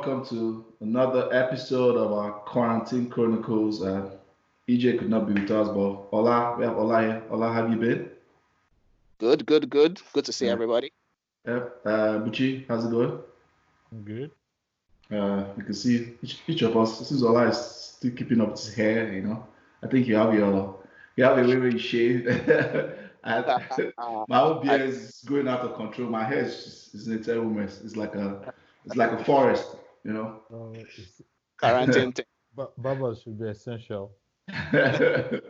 Hey everyone, welcome to another episode of our Quarantine Chronicles. Uh, EJ could not be with us, but Ola, we have Ola here. Ola, how have you been? Good, good, good. Good to see yeah. everybody. Yep. Uh, Buchi, how's it going? I'm good. Uh, you can see each, each of us. This is Ola is still keeping up his hair. You know, I think you have your you have a way where you shave. my own beard is going out of control. My hair is, just, is a terrible mess. It's like a it's like a forest, you know. Oh, Quarantine. Baba should be essential. it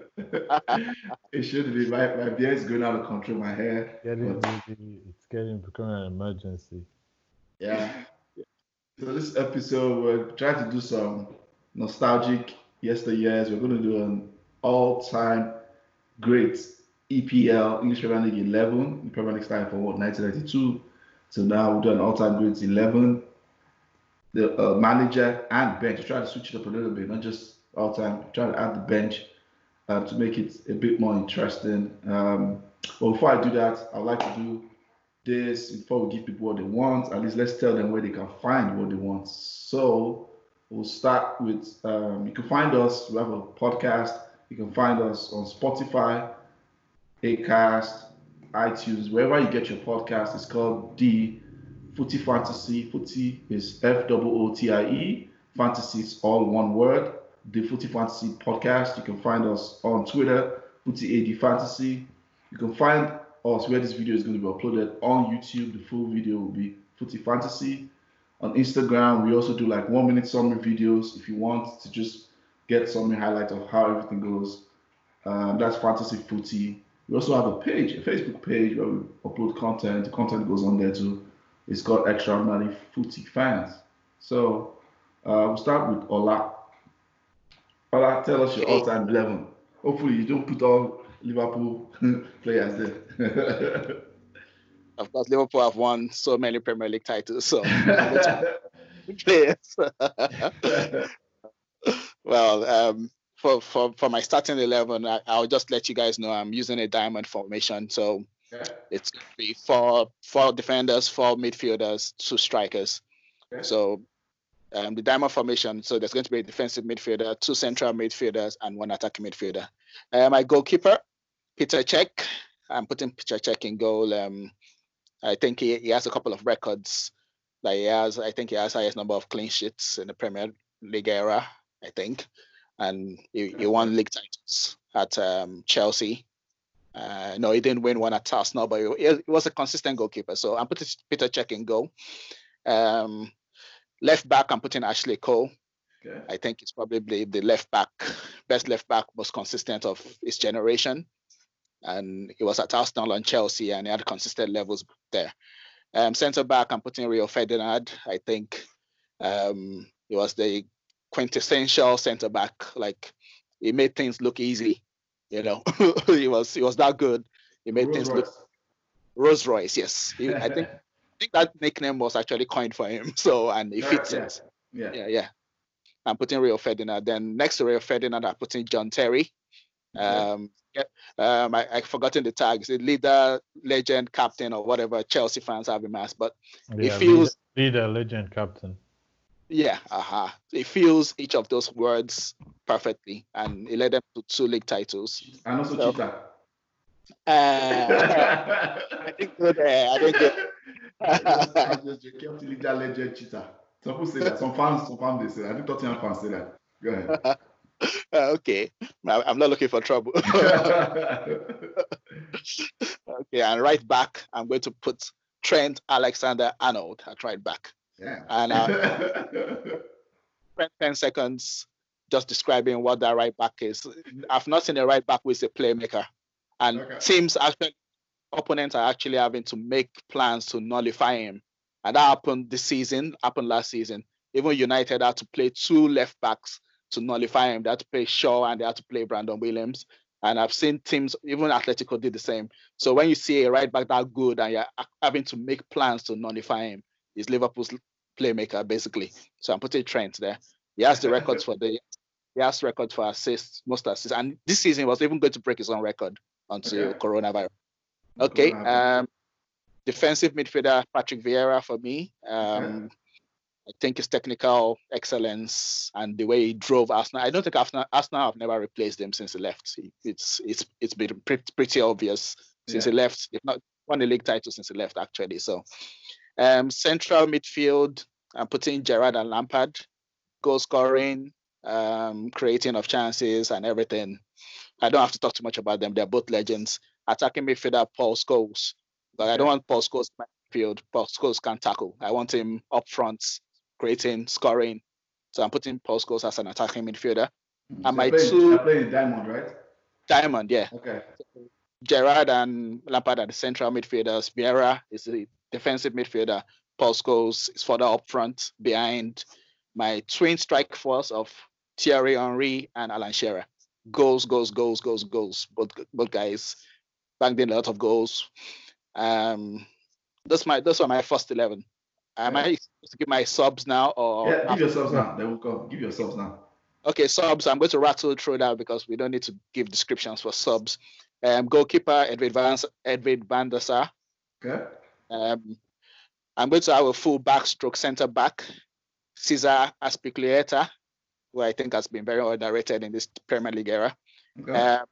should be. My, my beard is going out of control. My hair. Getting, but... It's getting becoming an emergency. Yeah. So this episode, we're trying to do some nostalgic yesteryears. We're going to do an all-time great EPL English Premier League 11. The Premier League started from what 1992. So now we're doing all-time great 11. The uh, manager and bench. Try to switch it up a little bit, not just all time. Try to add the bench uh, to make it a bit more interesting. Um, but before I do that, I'd like to do this before we give people what they want. At least let's tell them where they can find what they want. So we'll start with um, you can find us. We have a podcast. You can find us on Spotify, Acast, iTunes, wherever you get your podcast. It's called the Footie Fantasy. Footy is F O O T I E. Fantasy is all one word the Footie Fantasy podcast. You can find us on Twitter, Footy AD Fantasy. You can find us where this video is going to be uploaded on YouTube. The full video will be Footie Fantasy. On Instagram, we also do like one minute summary videos if you want to just get summary highlight of how everything goes. Um, that's Fantasy Footy. We also have a page, a Facebook page where we upload content. The content goes on there too. It's called Extraordinary Footy Fans. So uh, we'll start with Ola. Ola, tell us your all-time eleven. Hopefully, you don't put all Liverpool players there. of course, Liverpool have won so many Premier League titles, so players. well, um, for, for for my starting eleven, I, will just let you guys know I'm using a diamond formation. So it's four four defenders, four midfielders, two strikers. So um, the diamond formation. So there's going to be a defensive midfielder, two central midfielders, and one attacking midfielder. Uh, my goalkeeper, Peter Cech. I'm putting Peter Cech in goal. Um, I think he, he has a couple of records that he has. I think he has highest number of clean sheets in the Premier League era. I think, and he, he won league titles at um, Chelsea. Uh, no, he didn't win one at Arsenal, but he, he was a consistent goalkeeper. So I'm putting Peter Cech in goal. Um, Left back, I'm putting Ashley Cole. Okay. I think it's probably the left back, best left back, most consistent of his generation. And he was at Arsenal and Chelsea and he had consistent levels there. Um, Centre back, I'm putting Rio Ferdinand. I think um, he was the quintessential centre back. Like he made things look easy. You know, he was he was that good. He made Rose things Royce. look Rolls Royce. Yes, he, I think I think that nickname was actually coined for him. So and it fits yeah, it. Yeah. yeah, yeah. I'm putting Rio Ferdinand. Then next to Rio Ferdinand, I'm putting John Terry. Um, yeah, um, I, I forgotten the tags. The leader, legend, captain, or whatever Chelsea fans have him as, but yeah, it feels leader, legend, captain. Yeah, uh-huh. It feels each of those words perfectly, and it led them to two league titles. And also so, cheetah. Uh, I think good. Uh, I think good. just you kept leader legend cheater. Some people say that. Some fans, some fans they say. I think Tottenham fans say that. Go ahead. Uh, okay, I'm not looking for trouble. okay, and right back, I'm going to put Trent Alexander Arnold at right back. Yeah. And uh, 10 seconds just describing what that right back is. I've not seen a right back who is a playmaker. And okay. teams actually opponents are actually having to make plans to nullify him. And that happened this season, happened last season. Even United had to play two left backs to nullify him. They had to play Shaw and they had to play Brandon Williams. And I've seen teams, even Atletico did the same. So when you see a right back that good and you're having to make plans to nullify him, he's Liverpool's playmaker, basically. So I'm putting Trent there. He has the records for the he has records for assists, most assists. And this season he was even going to break his own record until okay. coronavirus. Okay. Um, defensive midfielder Patrick Vieira for me. Um, I think his technical excellence and the way he drove Arsenal. I don't think Arsenal, Arsenal have never replaced him since he left. It's it's it's been pretty, pretty obvious since yeah. he left. If not won the league title since he left, actually. So, um, central midfield, I'm putting Gerrard and Lampard, goal scoring, um, creating of chances and everything. I don't have to talk too much about them. They're both legends. Attacking midfielder Paul Scholes. But I don't want Paul Scholes in my field. Paul Scholes can tackle. I want him up front, creating, scoring. So I'm putting Paul Scholes as an attacking midfielder. Mm-hmm. And my playing, two playing Diamond, right? Diamond, yeah. Okay. Gerrard and Lampard are the central midfielders. Vieira is the defensive midfielder. Paul Scholes is further up front behind my twin strike force of Thierry Henry and Alan Shearer. Goals, goals, goals, goals, goals. Both both guys banged in a lot of goals. Um, that's my those are my first eleven. Am yeah. I supposed to give my subs now or yeah, give your subs now. They will come. Give your subs now. Okay, subs. I'm going to rattle through that because we don't need to give descriptions for subs. Um, goalkeeper Edwin Van Edwin van der Sar. Okay. Um, I'm going to have a full back stroke center back, Cesar Azpilicueta, who I think has been very underrated in this Premier League era. Okay. Um,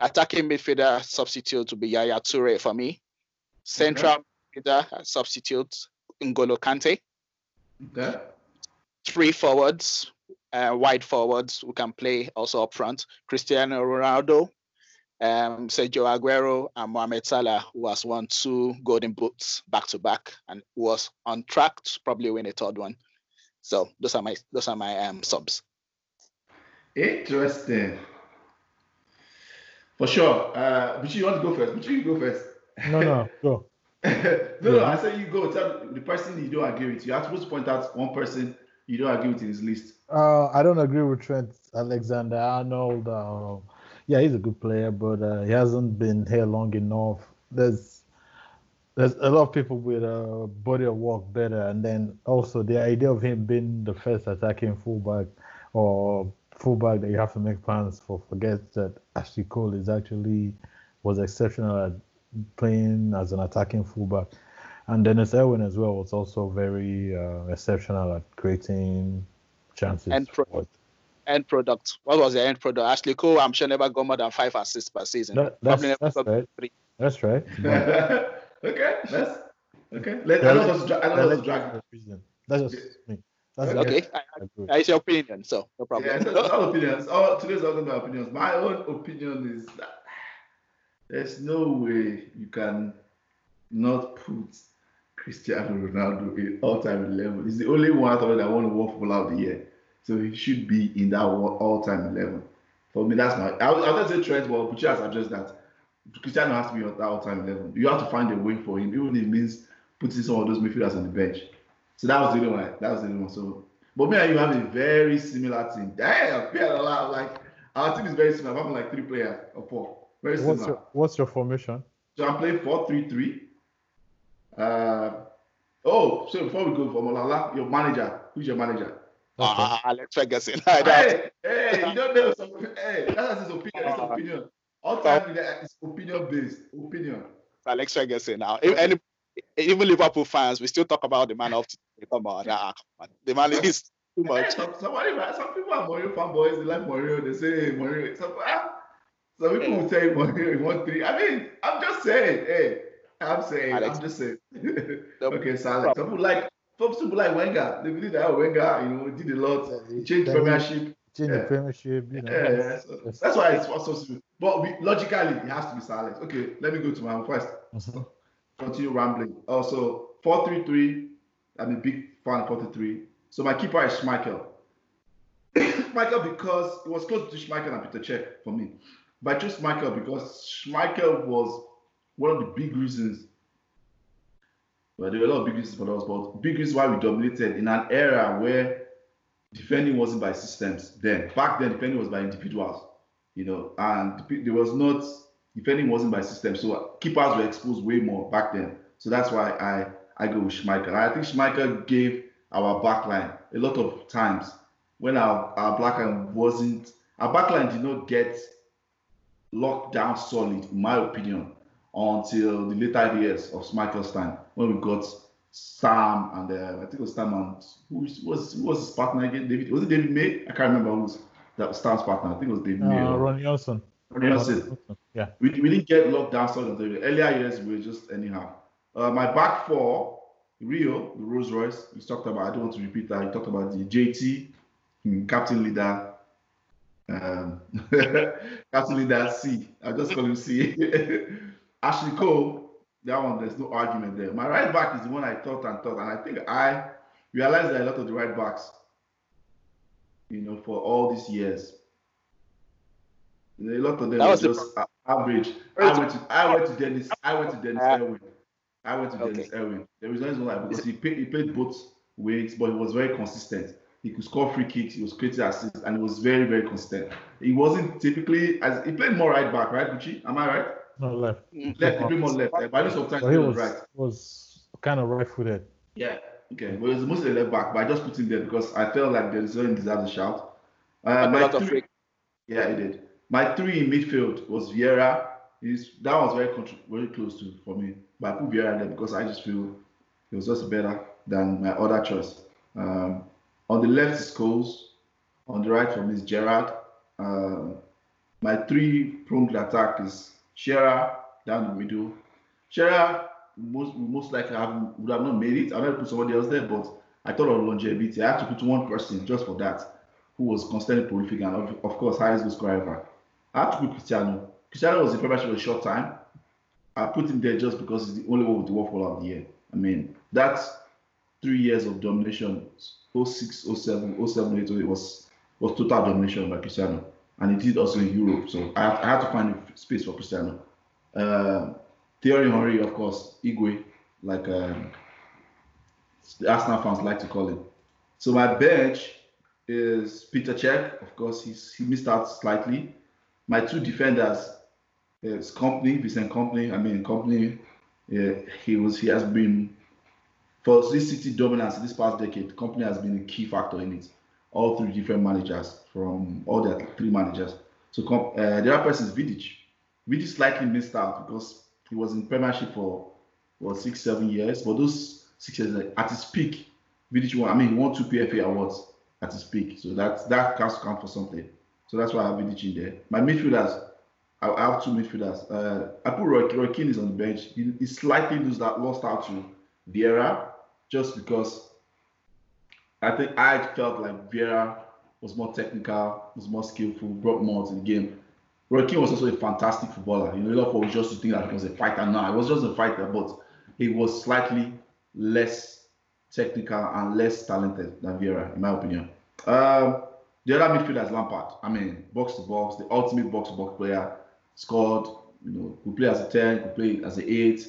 attacking midfielder substitute to be Yaya Toure for me. Central okay. midfielder substitute N'Golo Kante. Okay. Three forwards, uh, wide forwards who can play also up front. Cristiano Ronaldo, um, Sergio Aguero, and Mohamed Salah, who has won two golden boots back to back and was on track to probably win a third one. So those are my those are my um, subs. Interesting. For sure. Uh, but you want to go first? But you go first. No, no, go. no, yeah. no, I say you go. Tell the person you don't agree with. You're supposed to point out one person you don't agree with in his list. Uh, I don't agree with Trent Alexander Arnold. Uh, yeah, he's a good player, but uh, he hasn't been here long enough. There's there's a lot of people with a body of work better, and then also the idea of him being the first attacking fullback or fullback that you have to make plans for forget that Ashley Cole is actually was exceptional at playing as an attacking fullback. And Dennis Irwin as well was also very uh, exceptional at creating chances. Pro- end product. What was the end product? Ashley Cole, I'm sure never got more than five assists per season. That, that's, that's right. Three. That's right. okay, that's okay. Let, I know that's, I know that's drag. That's just me. That's okay. okay. I, I, it's your opinion, so no problem. Yeah, it's all opinions. All today's all about opinions. My own opinion is that there's no way you can not put Cristiano Ronaldo in all-time 11. He's the only one out that won the World Footballer of the Year, so he should be in that all-time 11. For me, that's my. I was, I was say Trent, but Buchi has addressed that. Cristiano has to be on that all-time 11. You have to find a way for him, even if it means putting some of those midfielders on the bench. So that was the only one. That was the only one. So, but me and you have a very similar team. Damn, we had a lot. Like our team is very similar. I'm like three players or four. Very similar. What's your, what's your formation? So I'm playing four three three. Uh, oh, so before we go for Malala, your manager. Who's your manager? Ah, uh, Alex Ferguson. hey, hey, you don't know. Some, hey, that's his opinion. His ah. opinion. All time, it's opinion based. Opinion. Alex Ferguson. Now, if any even Liverpool fans, we still talk about the man of come on, ah, come on. the man is too much. some, somebody, some people are Mourinho fanboys. They like Mourinho. They say Mourinho. Some, ah, some people yeah. will say Mourinho in one three. I mean, I'm just saying. Hey, I'm saying. Alex, I'm just saying. okay, Salah. Some people like. Some people like Wenger. They believe that oh, Wenger, you know, did a lot. He changed Premiership. Changed yeah. the Premiership. You know, yeah, yeah. So that's why it's so. But we, logically, it has to be Salah. Okay, let me go to my first. Mm-hmm continue rambling. Also, 433, I'm a big fan of 433. So my keeper is Schmeichel. Schmeichel because it was close to Schmeichel and Peter Cech for me. But I chose Schmeichel because Schmeichel was one of the big reasons. Well, there were a lot of big reasons for us, but big reasons why we dominated in an era where defending wasn't by systems. Then back then, defending was by individuals. You know, and there was not defending wasn't by system, so keepers were exposed way more back then. So that's why I I go with Schmeichel. I think Schmeichel gave our backline a lot of times when our, our backline wasn't our backline did not get locked down solid, in my opinion, until the later years of Schmeichel's time when we got Stam and uh, I think it was Stam and who was who was his partner again? David was it David May? I can't remember who's that was Stam's partner. I think it was David uh, May. Ronny Johnsen. Ronny Johnsen. Yeah. We, we didn't get locked down so the earlier years we were just anyhow. Uh, my back four, Rio, the Rolls Royce, we talked about. I don't want to repeat that. He talked about the JT, hmm, captain leader, um, captain leader C. I just call him C. Ashley Cole, that one, there's no argument there. My right back is the one I thought and thought, and I think I realized that a lot of the right backs, you know, for all these years, a lot of them were just the... average. I went to I went to Dennis. I went to Dennis uh, Irwin. I went to okay. Dennis Irwin. The reason is why because he played he played both ways, but he was very consistent. He could score free kicks. He was creating assists, and he was very very consistent. He wasn't typically as he played more right back, right, Gucci? Am I right? No left. Left, he played more left. But I sometimes he was right. Was kind of right-footed. Yeah. Okay. But he was mostly left back, but I just put him there because I felt like the Irwin deserves a shout. Uh, my three, yeah, he did. My three in midfield was Vieira. He's, that was very very close to for me. But I put Vieira there because I just feel he was just better than my other choice. Um, on the left is Scholes. On the right for me is Gerrard. Uh, my three pronged attack is Shearer down the middle. Shearer most most likely have, would have not made it. I might put somebody else there, but I thought of longevity. I had to put one person just for that, who was constantly prolific and of, of course highest goal scorer ever. I have to put Cristiano. Cristiano was in Premiership for a short time. I put him there just because he's the only one with the World Ball of the year. I mean, that's three years of domination. 06, 07, 07, 08, it was was total domination by Cristiano, and he did also in Europe. So I, I had to find a space for Cristiano. Uh, Thierry Henry, of course, Igwe, like um, the Arsenal fans like to call him. So my bench is Peter Cech. Of course, he's, he missed out slightly my two defenders is Kompany, Vincent Kompany. I mean, Kompany, he was he has been for this City dominance this past decade. Kompany has been a key factor in it. All three different managers from all the three managers. So uh, the other person is Vidic. Vidic slightly missed out because he was in Premiership for what six seven years. But those six years at his peak, Vidic won. I mean, he won two PFA awards at his peak. So that that has to count for something. So that's why I have Vidic in there. My midfielders, I have two midfielders. Uh, I put Roy, Roy Keane is on the bench. He, he slightly lose that, lost out to Vieira just because I think I felt like Vieira was more technical, was more skillful, brought more to the game. Roy Keane was also a fantastic footballer. You know, a lot of people just think that he was a fighter. No, he was just a fighter, but he was slightly less technical and less talented than Vieira, in my opinion. Um, the other midfielder is Lampard. I mean, box to box, the ultimate box to box player. Scored, you know, could play as a 10, could play as an 8.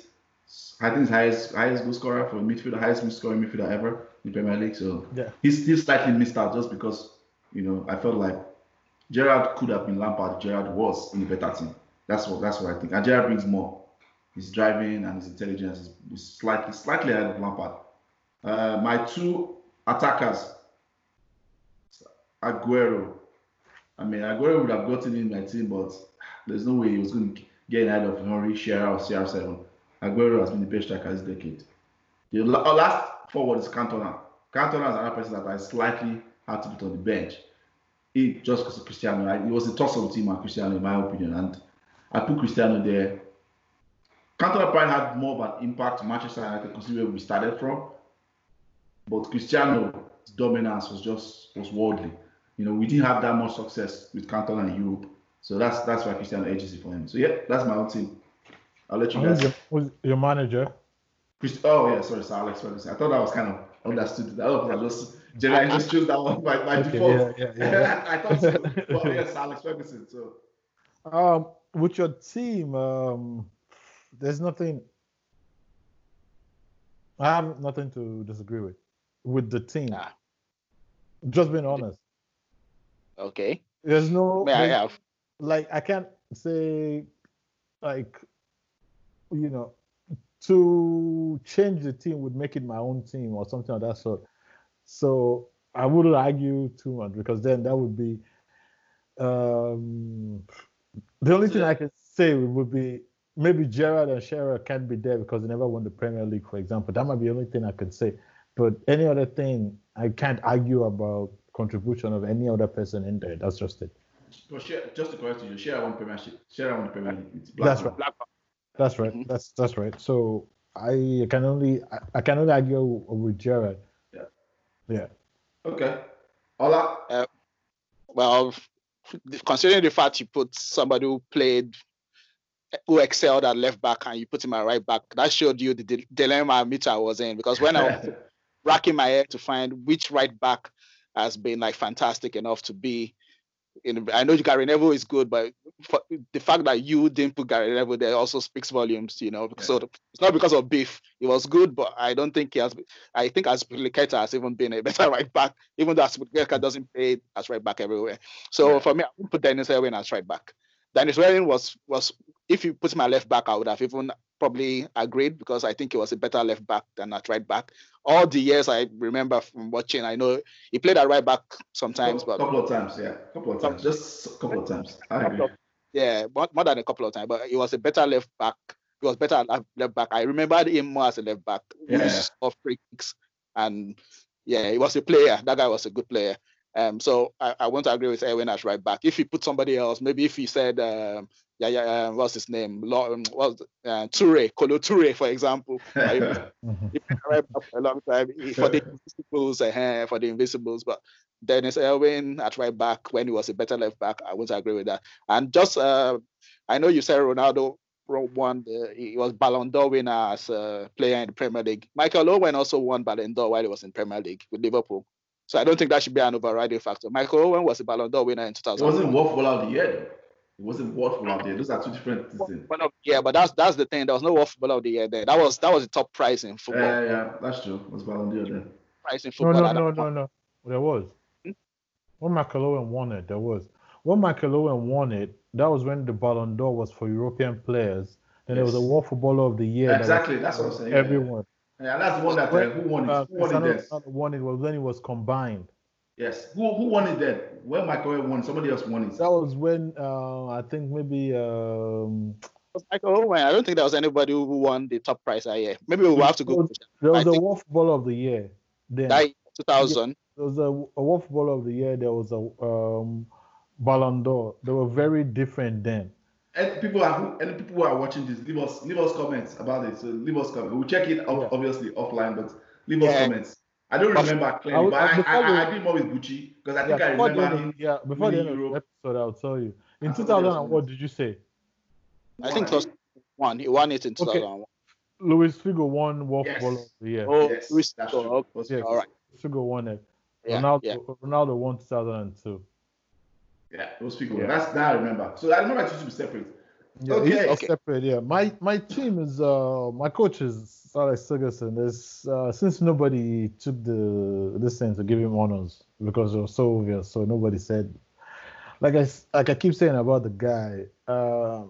I think he's highest highest goal scorer for a midfielder, highest scoring midfielder ever in Premier League. So yeah. he's still slightly missed out just because, you know, I felt like Gerrard could have been Lampard. Gerrard was in a better team. That's what that's what I think. And Gerrard brings more. His driving and his intelligence is, is slightly slightly ahead of Lampard. Uh, my two attackers, Aguero. I mean, Aguero would have gotten in my team, but there's no way he was going to get ahead of Henry, Shearer, or CR7. Aguero has been the best striker this decade. The last forward is Cantona. Cantona is another person that I slightly had to put on the bench. He just because of Cristiano. Right? It was a toss of team and Cristiano, in my opinion. And I put Cristiano there. Cantona probably had more of an impact to Manchester United considering where we started from. But Cristiano's dominance was just was worldly you know, we didn't have that much success with Cantona in Europe. So that's that's why Cristiano it for him. So yeah, that's my own team. I'll let you guys. Who's your, manager? Christ- oh yeah, sorry, Sir Alex Ferguson. I thought that was kind of understood. I don't know, I just generally just chose that one by, by okay, default. Yeah, yeah, yeah. I thought so. But yes, Alex Ferguson. So um with your team, um there's nothing I have nothing to disagree with. With the team. Ah. Just being honest. Okay. There's no. May I have? Like I can't say, like, you know, to change the team would make it my own team or something of that sort. So I wouldn't argue too much because then that would be. Um, the only thing I can say would be maybe Gerrard and Shearer can't be there because they never won the Premier League, for example. That might be the only thing I could say. But any other thing, I can't argue about contribution of any other person in there. That's just it. But just to correct you, Shearer won Premiership. Shearer won the Premier League. That's right. That's right. Mm-hmm. That's that's right. So I can only I, I can only argue with Gerrard. Yeah. Yeah. Okay. Ola. Uh, well, considering the fact you put somebody who played who excelled at left back and you put him at right back, that showed you the dilemma Mita was in. Because when I was racking my head to find which right back has been like fantastic enough to be in, I know Gary Neville is good, but the fact that you didn't put Gary Neville there also speaks volumes, you know. Yeah. So it's not because of beef. He was good, but I don't think he has. I think Azpilicueta has even been a better right back, even though Azpilicueta doesn't play as right back everywhere. So yeah. for me, I would put Dennis Irwin as right back. Dennis Irwin was was if you put my left back, I would have even probably agreed because I think he was a better left back than at right back. All the years I remember from watching, I know he played at right back sometimes, but a couple of times, yeah, a couple of times, just a couple of times. I agree. Yeah, more, more than a couple of times, but he was a better left back. He was better at left back. I remember him more as a left back. Yeah. Of free kicks and yeah, he was a player. That guy was a good player. Um, so I, I want to agree with Irwin as right back. If he put somebody else, maybe if he said, um, yeah, yeah, uh, what's his name? Um, what's uh, Toure, Kolo Toure, for example. Mm-hmm. he right back for a long time for the Invincibles, uh, for the Invincibles. But Dennis Irwin at right back when he was a better left back, I want to agree with that. And just, uh, I know you said Ronaldo won, the, he was Ballon d'Or winner as a player in the Premier League. Michael Owen also won Ballon d'Or while he was in Premier League with Liverpool. So I don't think that should be an overriding factor. Michael Owen was a Ballon d'Or winner in 2000. It wasn't World Footballer of the Year. Though. It wasn't World Footballer of the Year. Those are two different things. Yeah, but that's that's the thing. There was no World Footballer of the Year there. That was that was the top prize in football. Yeah, yeah, that's true. It was Ballon d'Or then. Prize in football. No, no, no, no, no. There was. Hmm? When Michael Owen won it, there was. When Michael Owen won it, that was when the Ballon d'Or was for European players. And yes. there was a World Footballer of the Year. Exactly, that that's what I'm saying. Everyone. Yeah, that's the one that when, uh, who won it. Uh, who won it? Won it was when it was combined. Yes. Who who won it then? When Michael won, somebody else won it. That was when uh, I think maybe um, Michael Owen. I don't think there was anybody who won the top prize that year. Maybe we'll have to go. There was I a World Footballer of the Year. Then. That 2000. There was a, a World Footballer of the Year. There was a um, Ballon d'Or. They were very different then. And people are and people who are watching this, leave us leave us comments about it. So leave us comments. We'll check it out, yeah. obviously offline, but leave us yeah. comments. I don't remember clearly, I, but I, I, I, I, did more with Gucci because I think yeah, I remember him. Yeah, before the end of the episode, I'll tell you. In 2000, what did you say? I think it was one. He won it in 2001. Okay. Luis Figo won World yes. Ball of the Year. Oh, yes, Luis Figo. Okay. Yeah, all right. Figo won it. Yeah, Ronaldo, yeah. Ronaldo won 2002. Yeah, those people. Yeah. That's that I remember. So I remember it used to be separate. Yeah, okay. okay. separate. Yeah, my my team is uh my coach is Alex Ferguson. There's uh, since nobody took the this thing to give him honors because it was so obvious, so nobody said. Like I like I keep saying about the guy, uh,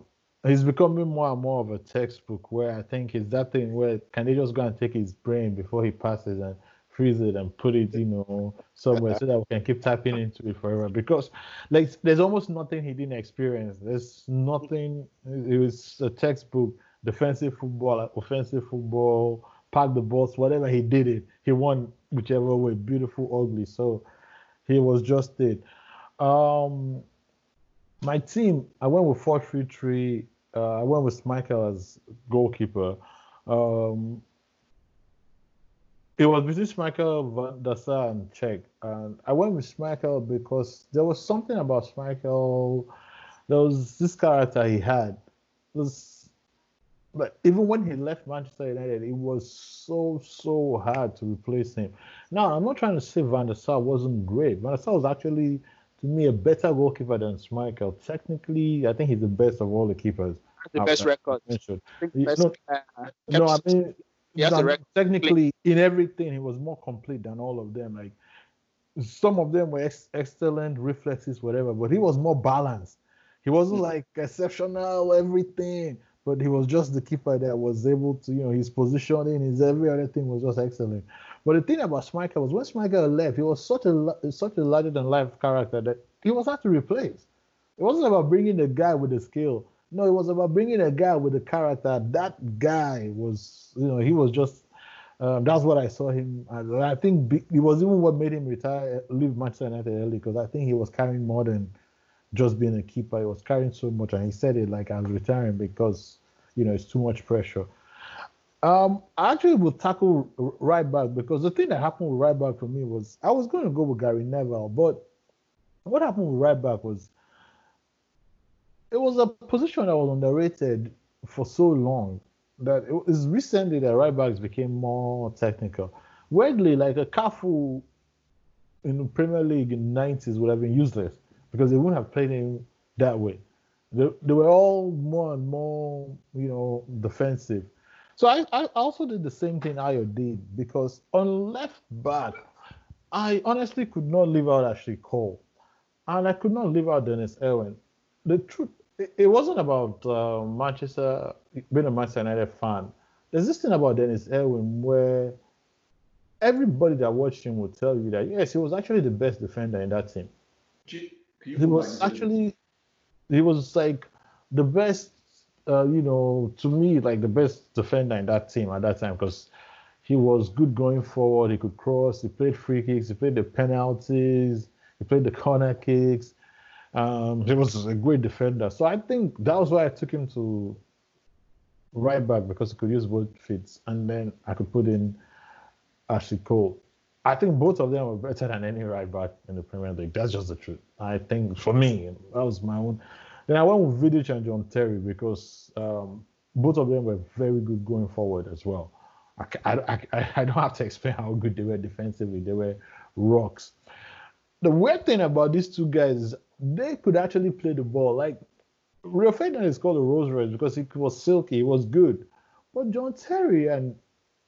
he's becoming more and more of a textbook. Where I think it's that thing where can they just go and take his brain before he passes and freeze it and put it, you know, somewhere so that we can keep tapping into it forever. Because like there's almost nothing he didn't experience. There's nothing. It was a textbook. Defensive football, offensive football, pack the balls, whatever he did it, he won whichever way, beautiful, ugly. So he was just it. Um, my team, I went with four three three. Uh, I went with Schmeichel as goalkeeper. Um, it was between Schmeichel, Van der Sar, and Cech. And I went with Schmeichel because there was something about Schmeichel. There was this character he had. It was, but even when he left Manchester United, it was so, so hard to replace him. Now, I'm not trying to say Van der Sar wasn't great. Van der Sar was actually, to me, a better goalkeeper than Schmeichel. Technically, I think he's the best of all the keepers. The best record. Best, no, uh, no, I mean, technically in everything he was more complete than all of them. Like some of them were ex- excellent reflexes, whatever, but he was more balanced. He wasn't like exceptional everything, but he was just the keeper that was able to, you know, his positioning, his every other thing was just excellent. But the thing about Schmeichel was when Schmeichel left, he was such a such a larger than life character that he was hard to replace. It wasn't about bringing the guy with the skill No, it was about bringing a guy with a character. That guy was, you know, he was just. Um, that's what I saw him. I think it was even what made him retire, leave Manchester United early, because I think he was carrying more than just being a keeper. He was carrying so much, and he said it like I was retiring because you know it's too much pressure. Um, I actually will tackle right back because the thing that happened with right back for me was I was going to go with Gary Neville, but what happened with right back was it was a position that was underrated for so long that it was recently that right backs became more technical. Weirdly, like a Cafu in the Premier League in the 90s would have been useless because they wouldn't have played him that way. They, they were all more and more, you know, defensive. So I, I also did the same thing Ayo did because on left back, I honestly could not leave out Ashley Cole, and I could not leave out Dennis Irwin. The truth, it, it wasn't about uh, Manchester being a Manchester United fan. There's this thing about Dennis Irwin where everybody that watched him will tell you that yes, he was actually the best defender in that team. He was actually, he was like the best uh, you know, to me, like the best defender in that team at that time because he was good going forward. He could cross. He played free kicks. He played the penalties. He played the corner kicks. Um, he was a great defender. So I think that was why I took him to right back because he could use both feet, and then I could put in Ashley Cole. I think both of them were better than any right back in the Premier League. That's just the truth. I think for me, that was my own. Then I went with Vidic and John Terry because um, both of them were very good going forward as well. I, I, I, I, don't have to explain how good they were defensively. They were rocks. The weird thing about these two guys they could actually play the ball. Like Rio Ferdinand is called a Rose Red because it was silky, it was good. But John Terry and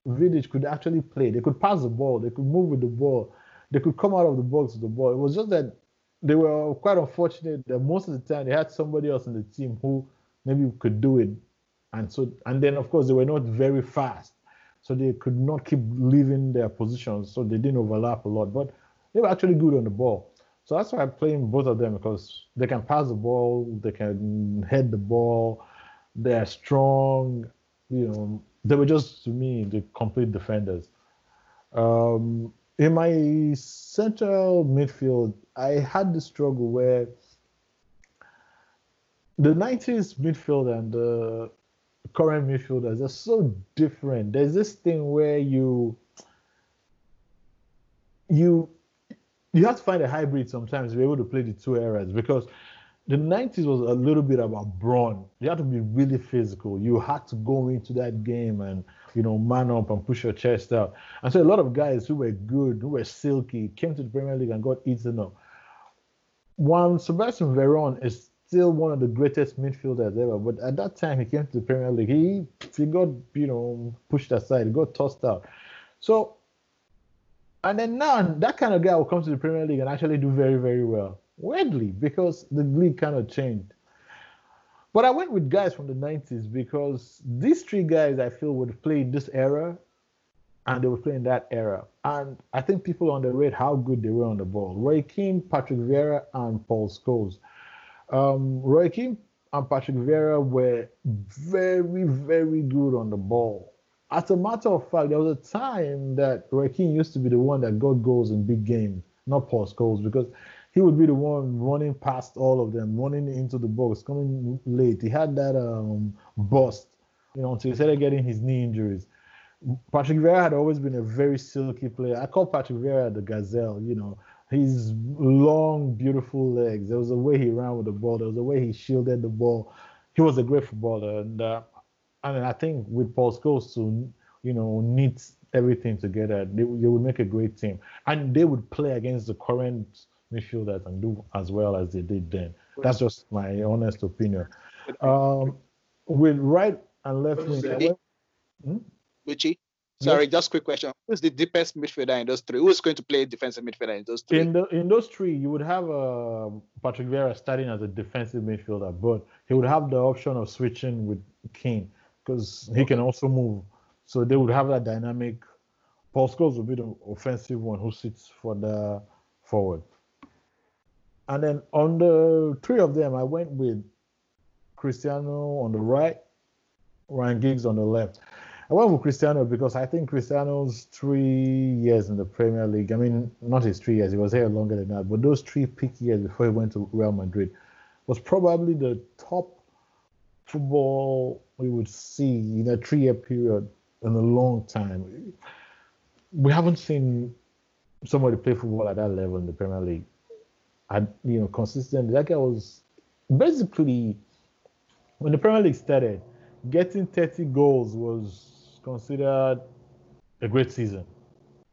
Vidic could actually play. They could pass the ball, they could move with the ball, they could come out of the box with the ball. It was just that they were quite unfortunate that most of the time they had somebody else in the team who maybe could do it, and so and then of course they were not very fast, so they could not keep leaving their positions, so they didn't overlap a lot. But they were actually good on the ball, so that's why I'm playing both of them because they can pass the ball, they can head the ball, they're strong. You know, they were just to me the complete defenders. Um, in my central midfield, I had the struggle where the 90s midfield and the current midfielders are so different. There's this thing where you you you have to find a hybrid sometimes to be able to play the two eras because the 90s was a little bit about brawn. You had to be really physical. You had to go into that game and you know, man up and push your chest out. And so a lot of guys who were good, who were silky, came to the Premier League and got eaten up. One Sebastian Veron is still one of the greatest midfielders ever, but at that time he came to the Premier League, he he got you know pushed aside, he got tossed out. So, and then now that kind of guy will come to the Premier League and actually do very very well. Weirdly, because the league kind of changed. But I went with guys from the 90s because these three guys I feel would play in this era and they were playing that era. And I think people underrate how good they were on the ball. Roy Keane, Patrick Vieira, and Paul Scholes. Um, Roy Keane and Patrick Vieira were very, very good on the ball. As a matter of fact, there was a time that Keane used to be the one that got goals in big games, not post goals, because he would be the one running past all of them, running into the box, coming late. He had that um, bust, you know, until he started getting his knee injuries. Patrick Vieira had always been a very silky player. I call Patrick Vieira the gazelle, you know. His long, beautiful legs. There was a way he ran with the ball. There was a way he shielded the ball. He was a great footballer, and uh, and I think with Paul Scholes to you know knit everything together, they, they would make a great team, and they would play against the current midfielders and do as well as they did then. That's just my honest opinion. Um, with right and left wing, hmm? Sorry, yes. just quick question. Who's the deepest midfielder in those three? Who's going to play defensive midfielder in those three? In the in those three, you would have uh, Patrick Vieira starting as a defensive midfielder, but he would have the option of switching with Keane because he can also move. So they would have that dynamic. Paul Scholes would be the offensive one who sits for the forward. And then on the three of them, I went with Cristiano on the right, Ryan Giggs on the left. I went with Cristiano because I think Cristiano's three years in the Premier League, I mean, not his three years, he was here longer than that, but those three peak years before he went to Real Madrid was probably the top football we would see in a three year period in a long time. We haven't seen somebody play football at that level in the Premier League. And, you know, consistently. That guy was basically, when the Premier League started, getting 30 goals was considered a great season.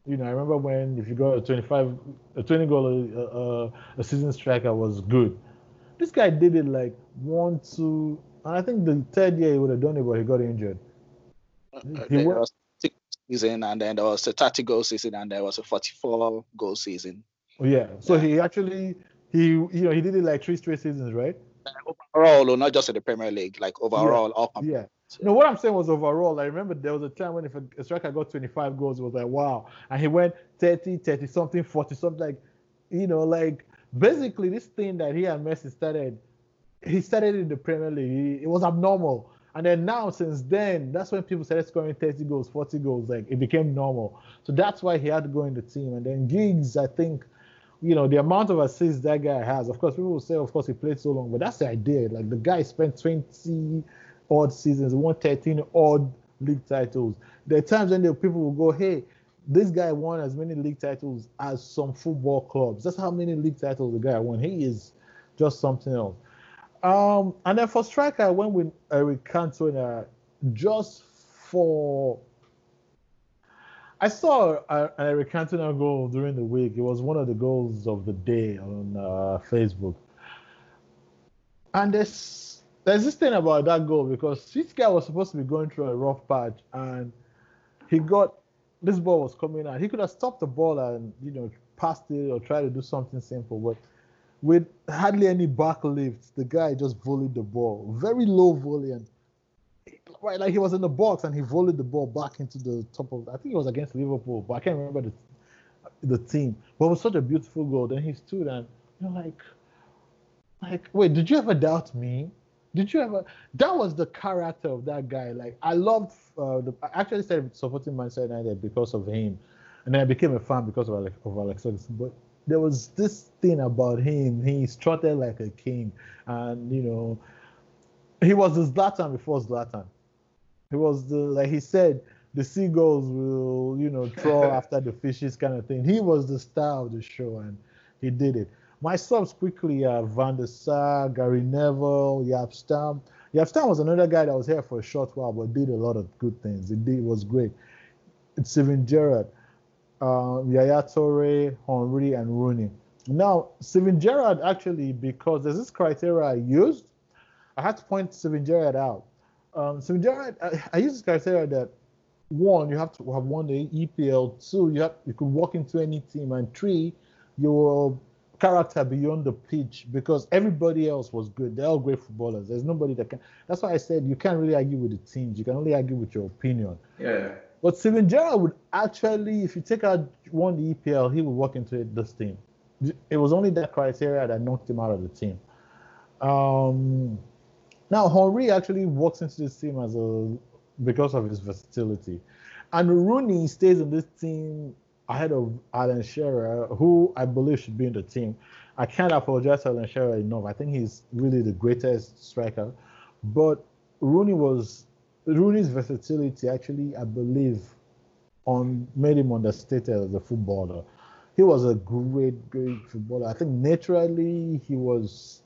You know, I remember when if you got a 25, a 20 goal a, a, a season striker was good. This guy did it like one, two, I think the third year he would have done it, but he got injured. Uh, he was six season, and then there was a 30 goal season, and there was a 44 goal season. Oh, yeah, so yeah. he actually he you know he did it like three straight seasons, right? Overall, or not just in the Premier League, like overall, yeah. up. Yeah. No, what I'm saying was overall. I remember there was a time when if a striker got 25 goals, it was like wow, and he went 30, 30 something, 40 something, like you know, like basically this thing that he and Messi started, he started in the Premier League. It was abnormal, and then now since then, that's when people started scoring 30 goals, 40 goals. Like it became normal. So that's why he had to go in the team. And then Giggs, I think you know, the amount of assists that guy has. Of course, people will say, of course, he played so long, but that's the idea. Like the guy spent 20 odd seasons, won 13 odd league titles. There are times when the people will go, hey, this guy won as many league titles as some football clubs. That's how many league titles the guy won. He is just something else. Um, and then for striker, I went with Eric Cantona just for. I saw an Eric Cantona goal during the week. It was one of the goals of the day on uh, Facebook. And there's there's this thing about that goal because this guy was supposed to be going through a rough patch and he got this ball was coming out. He could have stopped the ball and you know passed it or tried to do something simple, but with hardly any back lift, the guy just volleyed the ball. Very low volley and right like he was in the box and he volleyed the ball back into the top of I think it was against Liverpool, but I can't remember the the team. But it was such a beautiful goal. Then he stood and you're like like wait, did you ever doubt me? Did you ever? That was the character of that guy. Like I loved. Uh, the, I actually started supporting Manchester United because of him, and then I became a fan because of Alex, of Alex Ferguson. But there was this thing about him. He strutted like a king, and you know, he was the Zlatan before Zlatan. He was the like he said, the seagulls will you know draw after the fishes kind of thing. He was the star of the show, and he did it. My subs quickly are Van der Sar, Gary Neville, Jaap Stam. Jaap Stam was another guy that was here for a short while but did a lot of good things. It did was great. It's Steven Gerrard, uh, Yaya Toure, Henry, and Rooney. Now, Steven Gerrard actually, because there's this criteria I used, I had to point Steven Gerrard out. Um, Steven Gerrard, I, I used this criteria that one, you have to have won the EPL. Two, you have you could walk into any team, and three, you're character beyond the pitch because everybody else was good. They're all great footballers. There's nobody that can. That's why I said you can't really argue with the teams. You can only argue with your opinion. Yeah. But Steven Gerrard would actually, if you take out one EPL, he would walk into this team. It was only that criteria that knocked him out of the team. Um, now Henry actually walks into this team as a because of his versatility, and Rooney stays in this team ahead of Alan Shearer, who I believe should be in the team. I can't apologize to Alan Shearer enough. I think he's really the greatest striker. But Rooney was Rooney's versatility actually, I believe, on made him understated as a footballer. He was a great, great footballer. I think naturally he was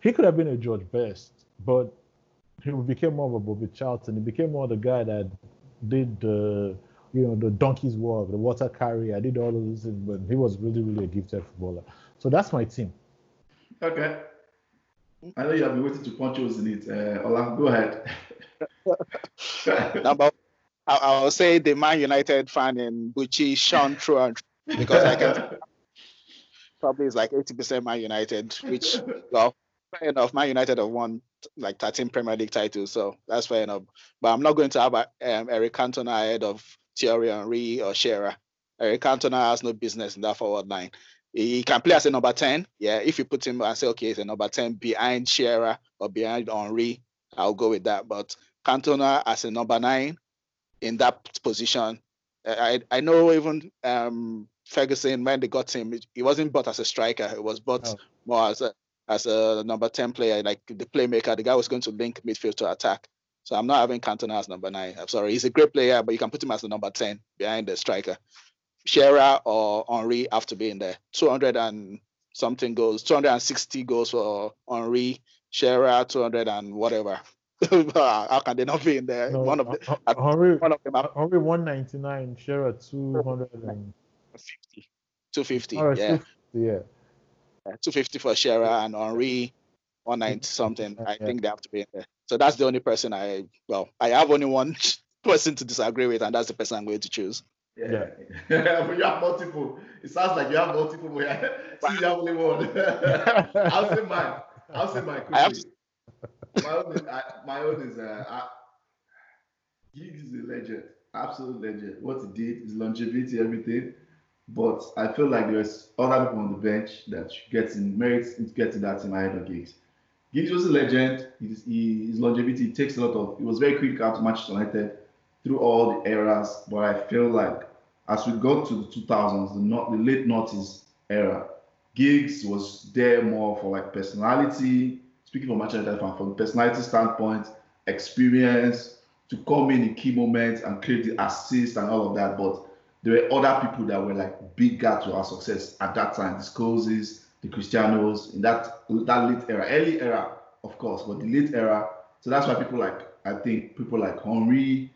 he could have been a George Best, but he became more of a Bobby Charlton. He became more the guy that did the you know, the donkey's work, the water carrier. Did all of those things, but he was really, really a gifted footballer. So that's my team. Okay. I know you have been waiting to punch holes in it. Uh, go ahead. Number, I, I will say the Man United fan in Buchi, Sean Truan, because I can probably is like 80% Man United, which, well, fair enough. Man United have won like 13 Premier League titles, so that's fair enough. But I'm not going to have um, Eric Cantona ahead of Thierry Henry or Shearer. Eric Cantona has no business in that forward line. he can play as a number 10. Yeah, if you put him and say, okay, he's a number 10 behind Shearer or behind Henry, I'll go with that. But Cantona as a number nine in that position, I I know even um, Ferguson when they got him, he wasn't bought as a striker. It was bought oh. more as a as a number 10 player, like the playmaker. The guy was going to link midfield to attack. So I'm not having Cantona as number nine. I'm sorry. He's a great player, but you can put him as the number 10 behind the striker. Shearer or Henry have to be in there. 200 and something goals, 260 goals for Henry, Shearer 200 and whatever. How can they not be in there? No, one of the, Henry, one of them. Henry 199, Shearer 250. 250, yeah. 250, yeah. 250 for Shearer and Henry 190 something. I think they have to be in there. So that's the only person I well, I have only one person to disagree with, and that's the person I'm going to choose. Yeah. yeah. but you have multiple. It sounds like you have multiple. But yeah. See, you have only one. I'll say mine. I'll say mine quickly. My own is, I, my own is uh, I, is a legend, absolute legend. What he did, his longevity, everything. But I feel like there's other people on the bench that gets in merits to get in that team ahead of Giggs. Giggs was a legend. His, his longevity takes a lot of. He was very critical to Manchester United through all the eras. But I feel like as we got to the 2000s, the, not, the late noughties era, Giggs was there more for like personality. Speaking from Manchester United fan, from personality standpoint, experience to come in in key moments and create the assist and all of that. But there were other people that were like bigger to our success at that time. The Scholeses, the Cristianos in that that late era, early era, of course, but the late era. So that's why people like I think people like Henry,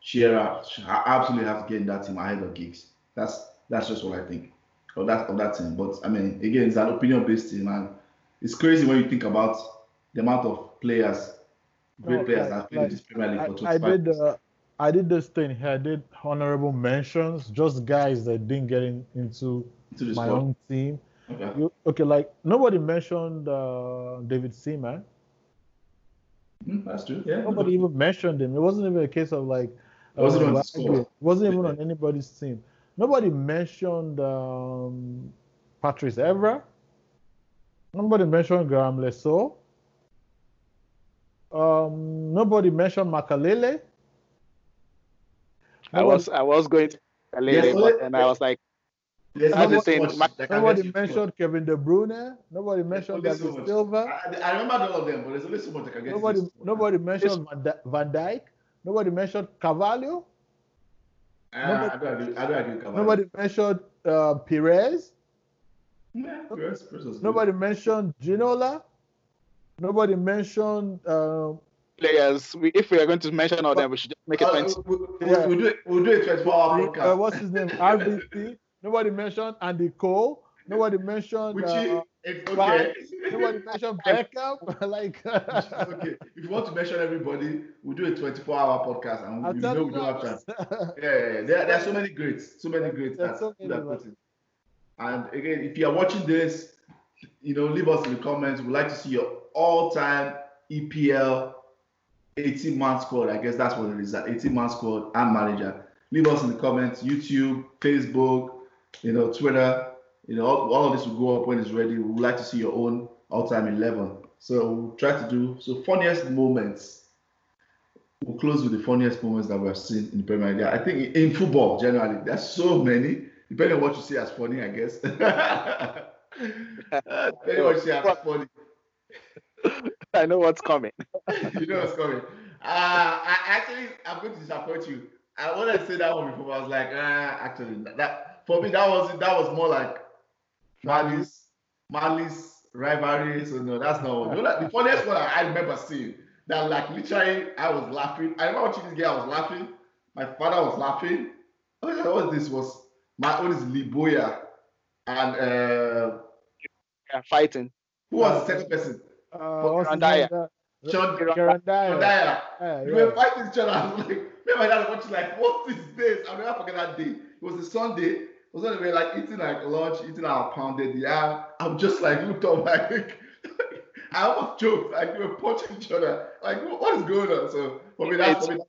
Shearer absolutely have to get in that team ahead of Giggs. That's that's just what I think of that of that team. But I mean, again, it's an opinion based team, and it's crazy when you think about the amount of players, great players that played like, this Premier League for 25 I did. Uh, I did this thing here. I did honorable mentions, just guys that didn't get in, into, into my own team. Okay. You, okay, like nobody mentioned uh, David Seaman. Mm, that's true. Yeah. Nobody even mentioned him. It wasn't even a case of like. It wasn't on the wasn't even on anybody's team. Nobody mentioned um, Patrice Evra. Nobody mentioned Graeme Le Saux. Um, nobody mentioned Makelele. I was I was going to Makelele, yes, but and I was like, Yes, nobody, nobody mentioned Kevin De Bruyne. Nobody mentioned David so Silva. I, I, remember all of them, but there's only so much I can get. Nobody, nobody mentioned Van, Van Dijk. Nobody mentioned Carvalho. Uh, nobody, I don't agree, I don't agree Nobody mentioned uh, Pires. Yeah, Pires, Nobody mentioned Ginola. Nobody mentioned. Uh, Players, we, if we are going to mention all them, we should just make it uh, 20. We, we, yeah. we'll, do it, we'll do it 24 hour uh, podcast. Uh, what's his name? RBC. Nobody mentioned Andy Cole. Nobody mentioned. Which uh, if, okay. Nobody mentioned Beckham. like. okay. If you want to mention everybody, we'll do a 24-hour podcast, and we, know we don't have time. Yeah, yeah, yeah. There, there are so many greats, so many greats that, so many that And again, if you are watching this, you know, leave us in the comments. We'd like to see your all-time EPL 18-man squad. I guess that's what it is. That 18-man squad and manager. Leave us in the comments. YouTube, Facebook, you know, Twitter, you know, all, all, of this will go up when it's ready. We would like to see your own all-time 11. So we'll try to do so funniest moments. We'll close with the funniest moments that we have seen in the Premier League. I think in football generally, there's so many. Depending on what you see as funny, I guess. depending on what you see as funny. I know what's coming. you know what's coming. Uh, I actually, I'm going to disappoint you. I wanted to say that one before. I was like, ah, actually, that for me, that was that was more like malice, malice rivalry. So no, that's not what. You know, like, the funniest one I, remember seeing that like literally I was laughing. I remember watching this game. I was laughing. My father was laughing. What was this? Was my own is Lee Bowyer and uh, yeah, fighting. Who was the second person? Uh, Randaya. Kieron Dyer. Yeah, we were fighting each other. I was like, me and my dad watching like, what is this? I'll never forget that day. It was a Sunday It was when we were like eating like lunch, eating our pounded yam. I'm just like looked up like I almost joked like we were punching each other. Like what is going on? So for me, that's for me,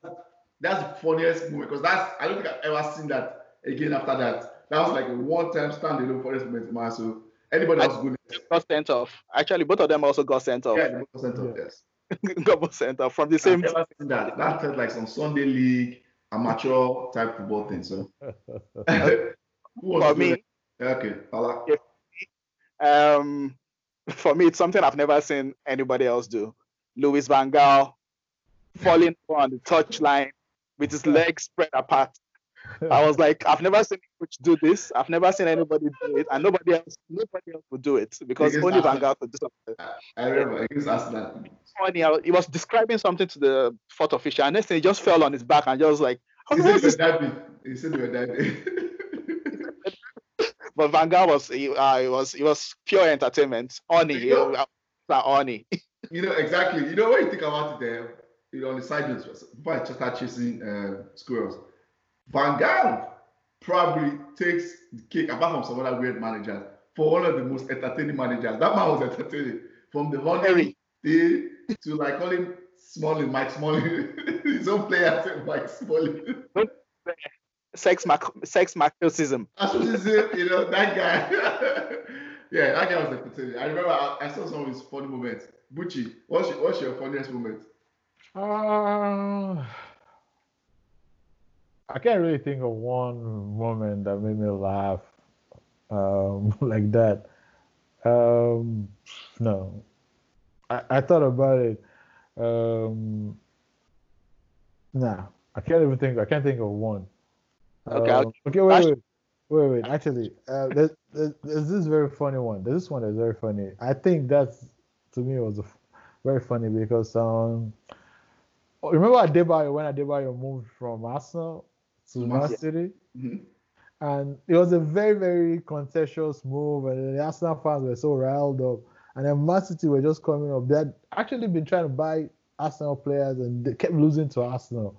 that's the funniest moment because that's I don't think I've ever seen that again after that. That was like a one-time standalone for this moment, So anybody else good? Got sent off. Actually, both of them also got sent off. Yeah, got sent off. Yes. got sent off from the same. I've never seen that. That felt like some Sunday league amateur type football thing. So. for me. Okay. Um, for me, it's something I've never seen anybody else do. Louis Van Gaal falling on the touchline with his legs spread apart. I was like, I've never seen coach do this. I've never seen anybody do it, and nobody else, nobody else would do it because only Van Gaal could do something. I remember against Arsenal. Funny, he was describing something to the fourth official, and next thing he just fell on his back and just like, he said, this... he said he was diving. but Gaal was he, uh, it was it was pure entertainment. Oni, you know, uh, Oni. you know exactly. You know what you think about it there. You know, on the sidelines, before I start chasing uh, squirrels, Van Gaal probably takes the cake apart from some other weird managers for one of the most entertaining managers. That man was entertaining from the honey day to like calling Smalling, Mike Smalling, his own player said Mike Smalling sex mac sex machism. Machism, you know, that guy. yeah, that guy was entertaining. I remember I, I, saw some of his funny moments. Buchi, what's your, what's your funniest moment? Uh, I can't really think of one moment that made me laugh um, like that. Um, no, I, I thought about it. Um, nah, I can't even think. I can't think of one. Okay. Um, okay. Wait, wait, wait, wait. Actually, uh, there's, there's, there's, this very funny one. There's this one that's very funny. I think that's to me was very funny because um, remember Adebayor when I did Adebayor moved from Arsenal to Man City, mm-hmm. and it was a very very contentious move, and the Arsenal fans were so riled up, and then Man City were just coming up. They had actually been trying to buy Arsenal players, and they kept losing to Arsenal.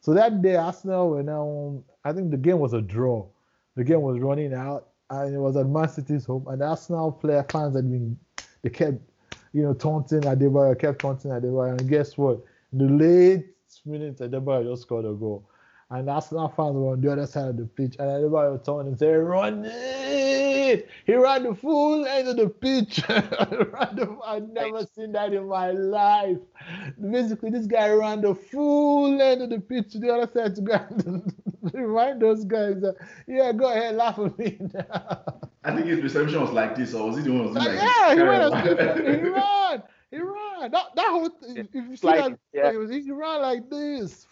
So that day, Arsenal were now, I think the game was a draw. The game was running out, and it was at Man City's home. And the Arsenal player fans had been, they kept, you know, taunting Adebayor, kept taunting Adebayor. And guess what? In the late minutes, Adebayor just scored a goal. And Arsenal fans were on the other side of the pitch, and everybody was turned and said, "Run it!" He ran the full end of the pitch. the, I've never seen that in my life. Basically, this guy ran the full end of the pitch to the other side to go and remind those guys that, yeah, go ahead, laugh at me. I think his reception was like this, or was he the one who was like, Yeah, he ran, he ran. He ran. That, that whole thing, if you see like, that, yeah. he, was, he ran like this.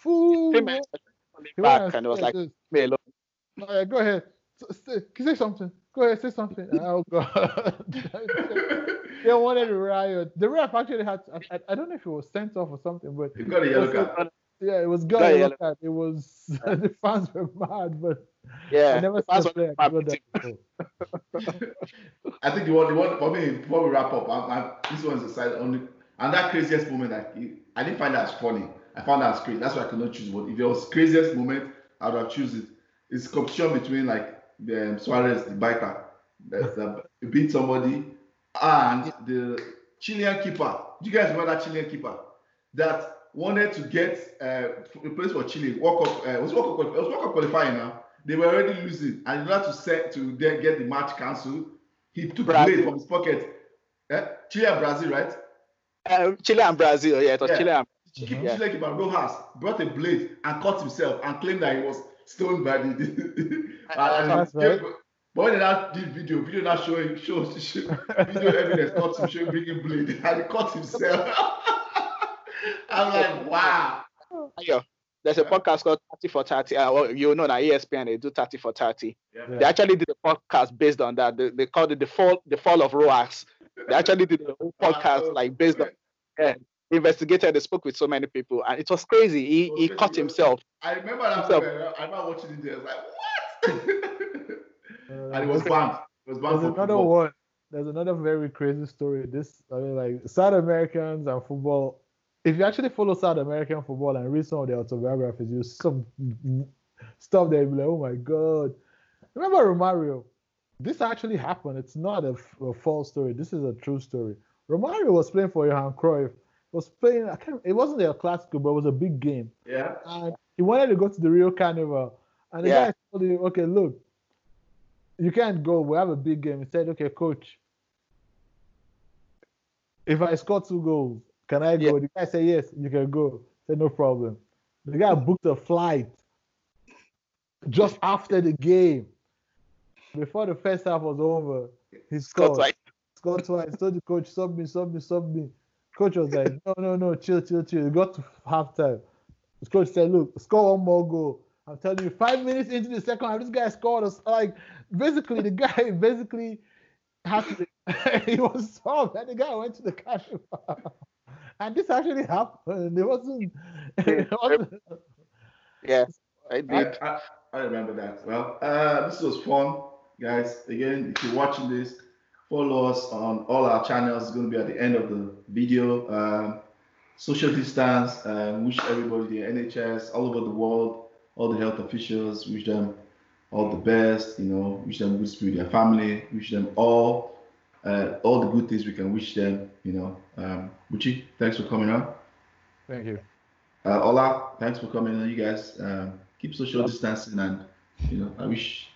Full back and it was like, me alone. yeah, go ahead. Say, say something. Go ahead, say something. oh god. they wanted to riot. The ref actually had. I, I, don't know if it was sent off or something, but it got a yellow card. Yeah, it was got a yellow card. It was the fans were mad, but yeah, I never saw player I think the one, the one for me before we wrap up, I, I, this one's a side only, and that craziest moment, I, I didn't find that as funny. I found that crazy. That's why I could not choose one. If it was craziest moment, I would have choose it. It's competition between like the um, Suarez, the biker, that beat somebody, and the Chilean keeper. Do you guys remember that Chilean keeper that wanted to get uh, a place for Chile? World Cup uh, was World Cup, it was World Cup qualifying now. They were already losing, and in order to set to then get the match cancelled, he took Brazil. blade from his pocket. Eh? Chile and Brazil, right? Uh, Chile and Brazil, yeah, it was yeah. Chile and Mm-hmm. Yeah. Like Rojas brought a blade and cut himself and claimed that he was stoned by the. and, right. But when they did video, video now showing shows show, video evidence caught him showing bringing blade and he cut himself. I'm like, wow. Yeah. There's a podcast called 30 for 30. Uh, well, you know that ESPN they do 30 for 30. Yeah. They actually did a podcast based on that. They, they called it the fall the fall of Rojas. They actually did a whole podcast like based on yeah, investigated, they spoke with so many people, and it was crazy. He he caught himself. I remember that. Himself. I remember watching it there. I was like, what? uh, and it was banned. It was banned. There's another football. one. There's another very crazy story. This, I mean, like South Americans and football. If you actually follow South American football and read some of their autobiographies, you some stuff there. Be like, oh my god. Remember Romario? This actually happened. It's not a, a false story. This is a true story. Romario was playing for Johan Cruyff was playing. I can't. It wasn't a classical, but it was a big game. Yeah. And he wanted to go to the Rio Carnival, And the yeah. guy told him, okay, look, you can't go. We have a big game. He said, okay, coach, if I score two goals, can I go? Yeah. The guy said, yes, you can go. Said, no problem. The guy booked a flight just after the game. Before the first half was over, he scored. scored. Twice. Scored twice. Told the coach, sub me, sub me, sub me. Coach was like, no, no, no, chill, chill, chill. He got to halftime. The coach said, look, score one more goal. I'm telling you, five minutes into the second half, this guy scored us. Like, basically, the guy basically had to, he was solved, and the guy went to the cash and this actually happened. It wasn't. It wasn't yeah, I did. I, I, I, remember that. Well, uh, this was fun, guys. Again, if you're watching this, follow us on all our channels. It's going to be at the end of the video. Um, social distance. Uh, wish everybody the NHS all over the world, all the health officials, wish them all the best. You know, wish them good spirit, their family. Wish them all uh, all the good things we can wish them. You know, um, thanks for coming on. Thank you. Uh, Ola, thanks for coming on. You guys um, keep social distancing, and you know, I wish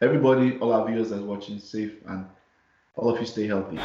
everybody, all our viewers that's watching, safe, and all of you stay healthy.